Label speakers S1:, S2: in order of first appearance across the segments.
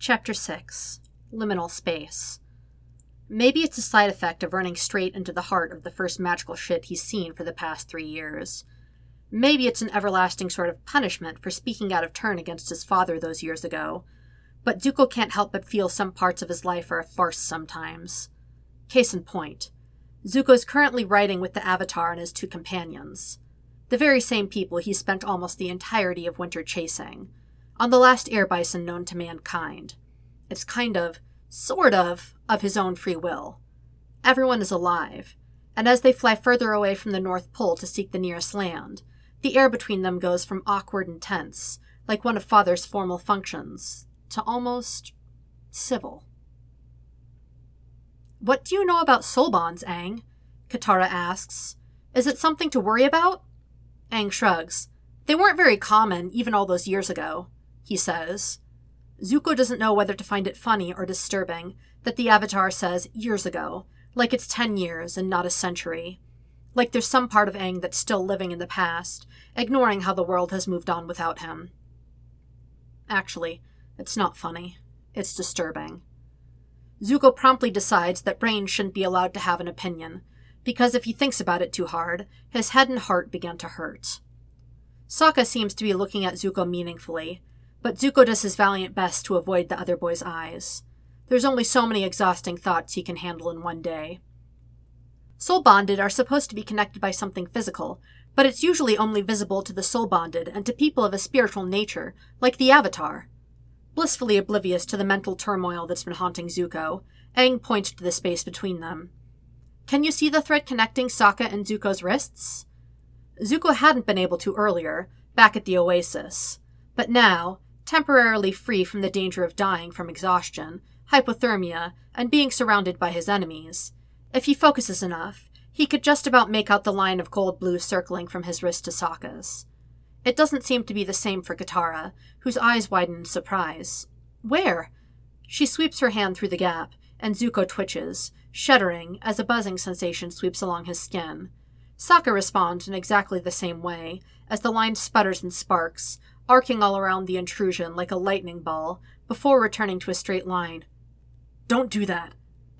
S1: Chapter 6 Liminal Space. Maybe it's a side effect of running straight into the heart of the first magical shit he's seen for the past three years. Maybe it's an everlasting sort of punishment for speaking out of turn against his father those years ago. But Zuko can't help but feel some parts of his life are a farce sometimes. Case in point Zuko is currently riding with the Avatar and his two companions. The very same people he spent almost the entirety of winter chasing on the last air bison known to mankind. It's kind of, sort of, of his own free will. Everyone is alive, and as they fly further away from the North Pole to seek the nearest land, the air between them goes from awkward and tense, like one of Father's formal functions, to almost civil. What do you know about soul bonds, Aang? Katara asks. Is it something to worry about? Aang shrugs. They weren't very common, even all those years ago he says. Zuko doesn't know whether to find it funny or disturbing that the Avatar says years ago, like it's ten years and not a century. Like there's some part of Aang that's still living in the past, ignoring how the world has moved on without him. Actually, it's not funny. It's disturbing. Zuko promptly decides that Brain shouldn't be allowed to have an opinion, because if he thinks about it too hard, his head and heart begin to hurt. Sokka seems to be looking at Zuko meaningfully, but Zuko does his valiant best to avoid the other boy's eyes. There's only so many exhausting thoughts he can handle in one day. Soul bonded are supposed to be connected by something physical, but it's usually only visible to the soul bonded and to people of a spiritual nature, like the Avatar. Blissfully oblivious to the mental turmoil that's been haunting Zuko, Aang points to the space between them. Can you see the thread connecting Sokka and Zuko's wrists? Zuko hadn't been able to earlier, back at the oasis, but now, temporarily free from the danger of dying from exhaustion, hypothermia, and being surrounded by his enemies. If he focuses enough, he could just about make out the line of cold blue circling from his wrist to Sokka's. It doesn't seem to be the same for Katara, whose eyes widen in surprise. Where? She sweeps her hand through the gap, and Zuko twitches, shuddering as a buzzing sensation sweeps along his skin. Sokka responds in exactly the same way, as the line sputters and sparks, arcing all around the intrusion like a lightning ball, before returning to a straight line. Don't do that,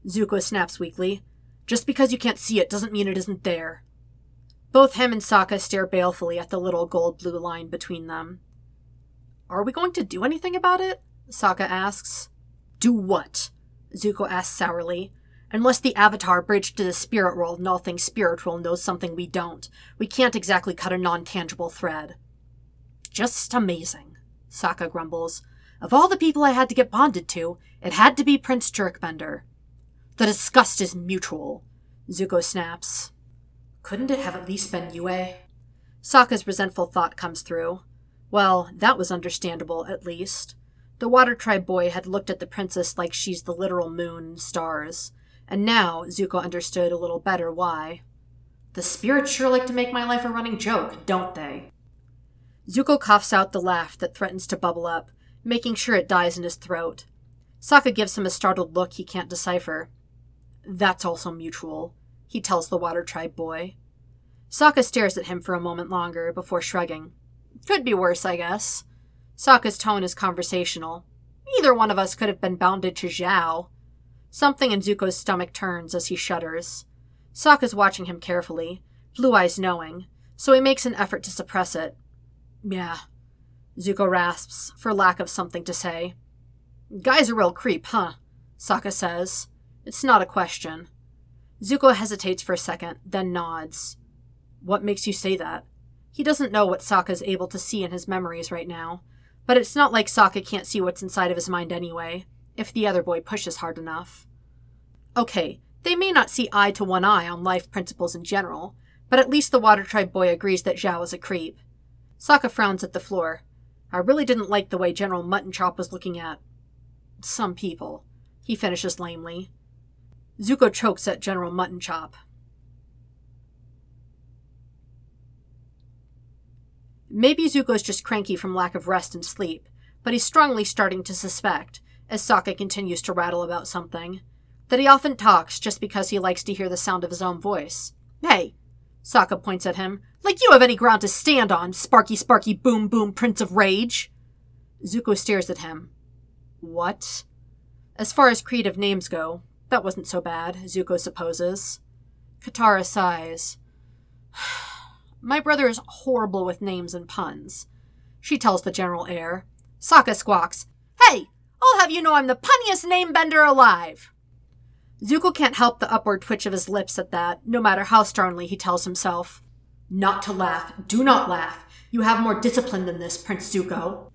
S1: Zuko snaps weakly. Just because you can't see it doesn't mean it isn't there. Both him and Sokka stare balefully at the little gold blue line between them. Are we going to do anything about it? Sokka asks. Do what? Zuko asks sourly. Unless the Avatar bridged to the spirit world and all things spiritual knows something we don't, we can't exactly cut a non tangible thread. Just amazing, Sokka grumbles. Of all the people I had to get bonded to, it had to be Prince Jerkbender. The disgust is mutual, Zuko snaps. Couldn't it have at least been Yue? Sokka's resentful thought comes through. Well, that was understandable, at least. The Water Tribe boy had looked at the princess like she's the literal moon and stars, and now Zuko understood a little better why. The spirits sure like to make my life a running joke, don't they? Zuko coughs out the laugh that threatens to bubble up, making sure it dies in his throat. Sokka gives him a startled look he can't decipher. That's also mutual, he tells the Water Tribe boy. Sokka stares at him for a moment longer before shrugging. Could be worse, I guess. Sokka's tone is conversational. Either one of us could have been bounded to Zhao. Something in Zuko's stomach turns as he shudders. Sokka's watching him carefully, blue eyes knowing, so he makes an effort to suppress it, yeah. Zuko rasps, for lack of something to say. Guy's a real creep, huh? Sokka says. It's not a question. Zuko hesitates for a second, then nods. What makes you say that? He doesn't know what Sokka's able to see in his memories right now, but it's not like Sokka can't see what's inside of his mind anyway, if the other boy pushes hard enough. Okay, they may not see eye to one eye on life principles in general, but at least the Water Tribe boy agrees that Zhao is a creep. Sokka frowns at the floor. I really didn't like the way General Mutton Chop was looking at some people. He finishes lamely. Zuko chokes at General Mutton Chop. Maybe Zuko's just cranky from lack of rest and sleep, but he's strongly starting to suspect, as Sokka continues to rattle about something, that he often talks just because he likes to hear the sound of his own voice. Hey, Sokka points at him. Like you have any ground to stand on, Sparky Sparky Boom Boom Prince of Rage! Zuko stares at him. What? As far as creative names go, that wasn't so bad, Zuko supposes. Katara sighs. My brother is horrible with names and puns. She tells the general air. Sokka squawks, Hey, I'll have you know I'm the punniest name bender alive. Zuko can't help the upward twitch of his lips at that, no matter how sternly he tells himself. Not to laugh. Do not laugh. You have more discipline than this, Prince Zuko.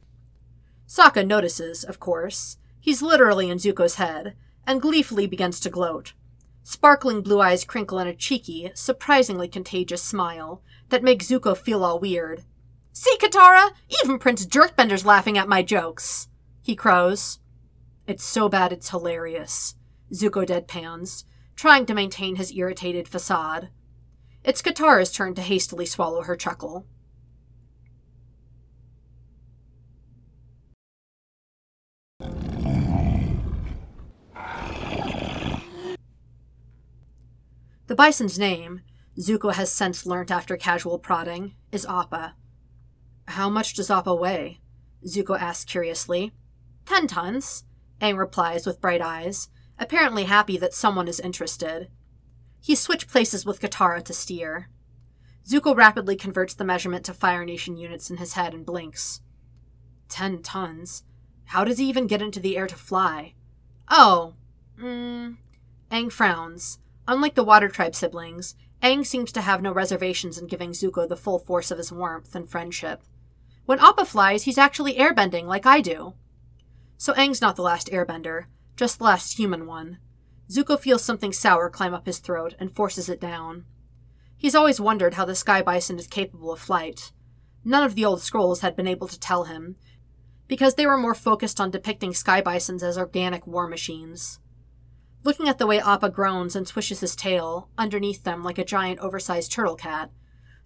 S1: Sokka notices, of course. He's literally in Zuko's head, and gleefully begins to gloat. Sparkling blue eyes crinkle in a cheeky, surprisingly contagious smile that makes Zuko feel all weird. See, Katara? Even Prince Jerkbender's laughing at my jokes, he crows. It's so bad it's hilarious, Zuko deadpans, trying to maintain his irritated facade. It's Katara's turn to hastily swallow her chuckle. The bison's name, Zuko has since learnt after casual prodding, is Appa. How much does Appa weigh? Zuko asks curiously. Ten tons, Aang replies with bright eyes, apparently happy that someone is interested. He switched places with Katara to steer. Zuko rapidly converts the measurement to Fire Nation units in his head and blinks. Ten tons? How does he even get into the air to fly? Oh, mm. Aang frowns. Unlike the Water Tribe siblings, Aang seems to have no reservations in giving Zuko the full force of his warmth and friendship. When Appa flies, he's actually airbending like I do. So Aang's not the last airbender, just the last human one. Zuko feels something sour climb up his throat and forces it down. He's always wondered how the sky bison is capable of flight. None of the old scrolls had been able to tell him, because they were more focused on depicting sky bisons as organic war machines. Looking at the way Appa groans and swishes his tail, underneath them like a giant oversized turtle cat,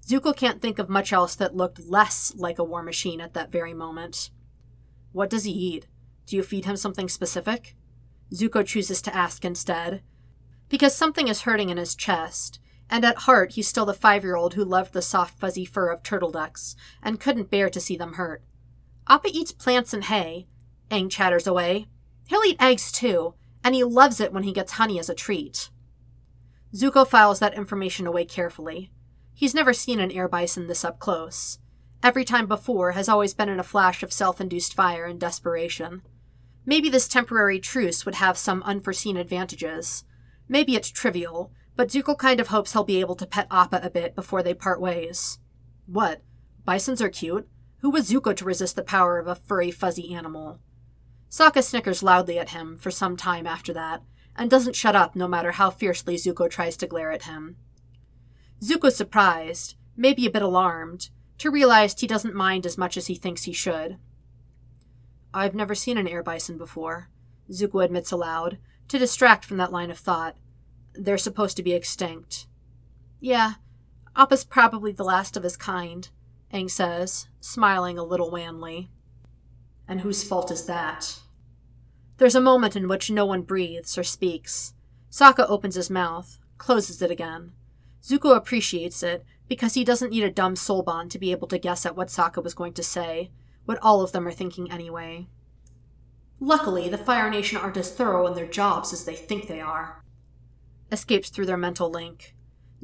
S1: Zuko can't think of much else that looked less like a war machine at that very moment. What does he eat? Do you feed him something specific? Zuko chooses to ask instead. Because something is hurting in his chest, and at heart he's still the five year old who loved the soft fuzzy fur of turtle ducks and couldn't bear to see them hurt. Appa eats plants and hay, Aang chatters away. He'll eat eggs too, and he loves it when he gets honey as a treat. Zuko files that information away carefully. He's never seen an air bison this up close. Every time before has always been in a flash of self induced fire and desperation. Maybe this temporary truce would have some unforeseen advantages. Maybe it's trivial, but Zuko kind of hopes he'll be able to pet Appa a bit before they part ways. What? Bisons are cute? Who was Zuko to resist the power of a furry, fuzzy animal? Sokka snickers loudly at him for some time after that, and doesn't shut up no matter how fiercely Zuko tries to glare at him. Zuko's surprised, maybe a bit alarmed, to realize he doesn't mind as much as he thinks he should. I've never seen an air bison before, Zuko admits aloud, to distract from that line of thought. They're supposed to be extinct. Yeah, Appa's probably the last of his kind, Aang says, smiling a little wanly. And whose fault is that? There's a moment in which no one breathes or speaks. Sokka opens his mouth, closes it again. Zuko appreciates it because he doesn't need a dumb soulbond to be able to guess at what Sokka was going to say, what all of them are thinking anyway. Luckily, the Fire Nation aren't as thorough in their jobs as they think they are. Escapes through their mental link.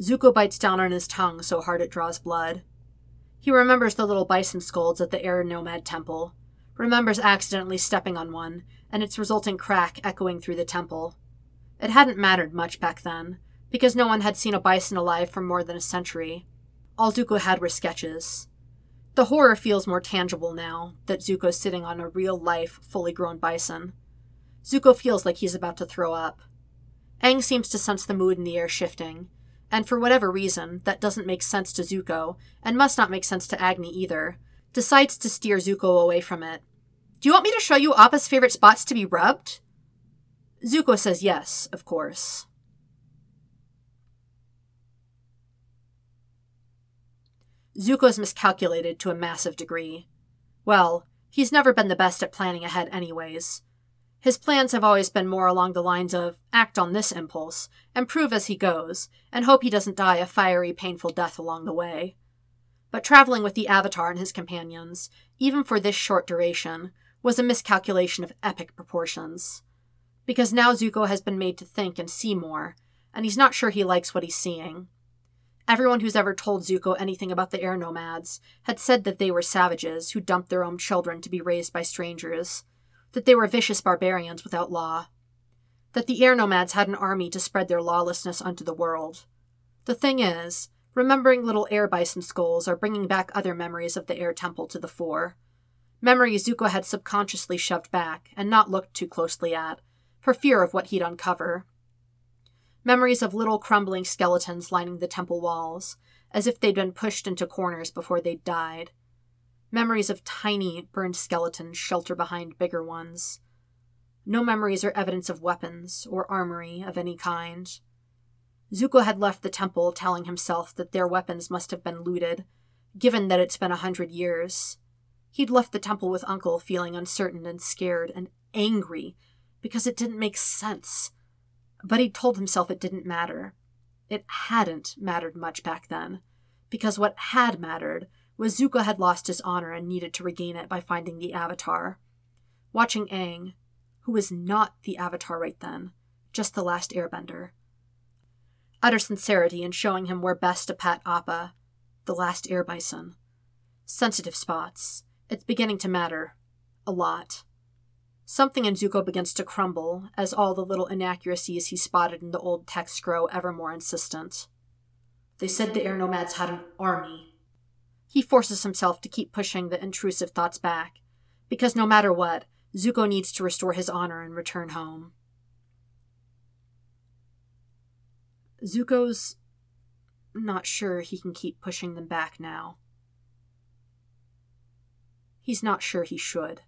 S1: Zuko bites down on his tongue so hard it draws blood. He remembers the little bison scolds at the Air Nomad Temple, remembers accidentally stepping on one, and its resulting crack echoing through the temple. It hadn't mattered much back then, because no one had seen a bison alive for more than a century. All Zuko had were sketches. The horror feels more tangible now that Zuko's sitting on a real life, fully grown bison. Zuko feels like he's about to throw up. Aang seems to sense the mood in the air shifting, and for whatever reason, that doesn't make sense to Zuko, and must not make sense to Agni either, decides to steer Zuko away from it. Do you want me to show you Appa's favorite spots to be rubbed? Zuko says yes, of course. Zuko's miscalculated to a massive degree. Well, he's never been the best at planning ahead, anyways. His plans have always been more along the lines of act on this impulse, and prove as he goes, and hope he doesn't die a fiery, painful death along the way. But traveling with the Avatar and his companions, even for this short duration, was a miscalculation of epic proportions. Because now Zuko has been made to think and see more, and he's not sure he likes what he's seeing. Everyone who's ever told Zuko anything about the air nomads had said that they were savages who dumped their own children to be raised by strangers, that they were vicious barbarians without law, that the air nomads had an army to spread their lawlessness unto the world. The thing is, remembering little air bison skulls are bringing back other memories of the air temple to the fore. Memories Zuko had subconsciously shoved back and not looked too closely at, for fear of what he'd uncover memories of little crumbling skeletons lining the temple walls, as if they'd been pushed into corners before they'd died. Memories of tiny, burned skeletons shelter behind bigger ones. No memories or evidence of weapons or armory of any kind. Zuko had left the temple telling himself that their weapons must have been looted, given that it's been a hundred years. He'd left the temple with Uncle feeling uncertain and scared and angry because it didn't make sense but he told himself it didn't matter. It hadn't mattered much back then, because what had mattered was Zuko had lost his honor and needed to regain it by finding the Avatar. Watching Aang, who was not the Avatar right then, just the last airbender. Utter sincerity in showing him where best to pat Appa, the last air bison. Sensitive spots. It's beginning to matter. A lot. Something in Zuko begins to crumble as all the little inaccuracies he spotted in the old text grow ever more insistent. They said the air nomads had an army. He forces himself to keep pushing the intrusive thoughts back, because no matter what, Zuko needs to restore his honor and return home. Zuko's not sure he can keep pushing them back now. He's not sure he should.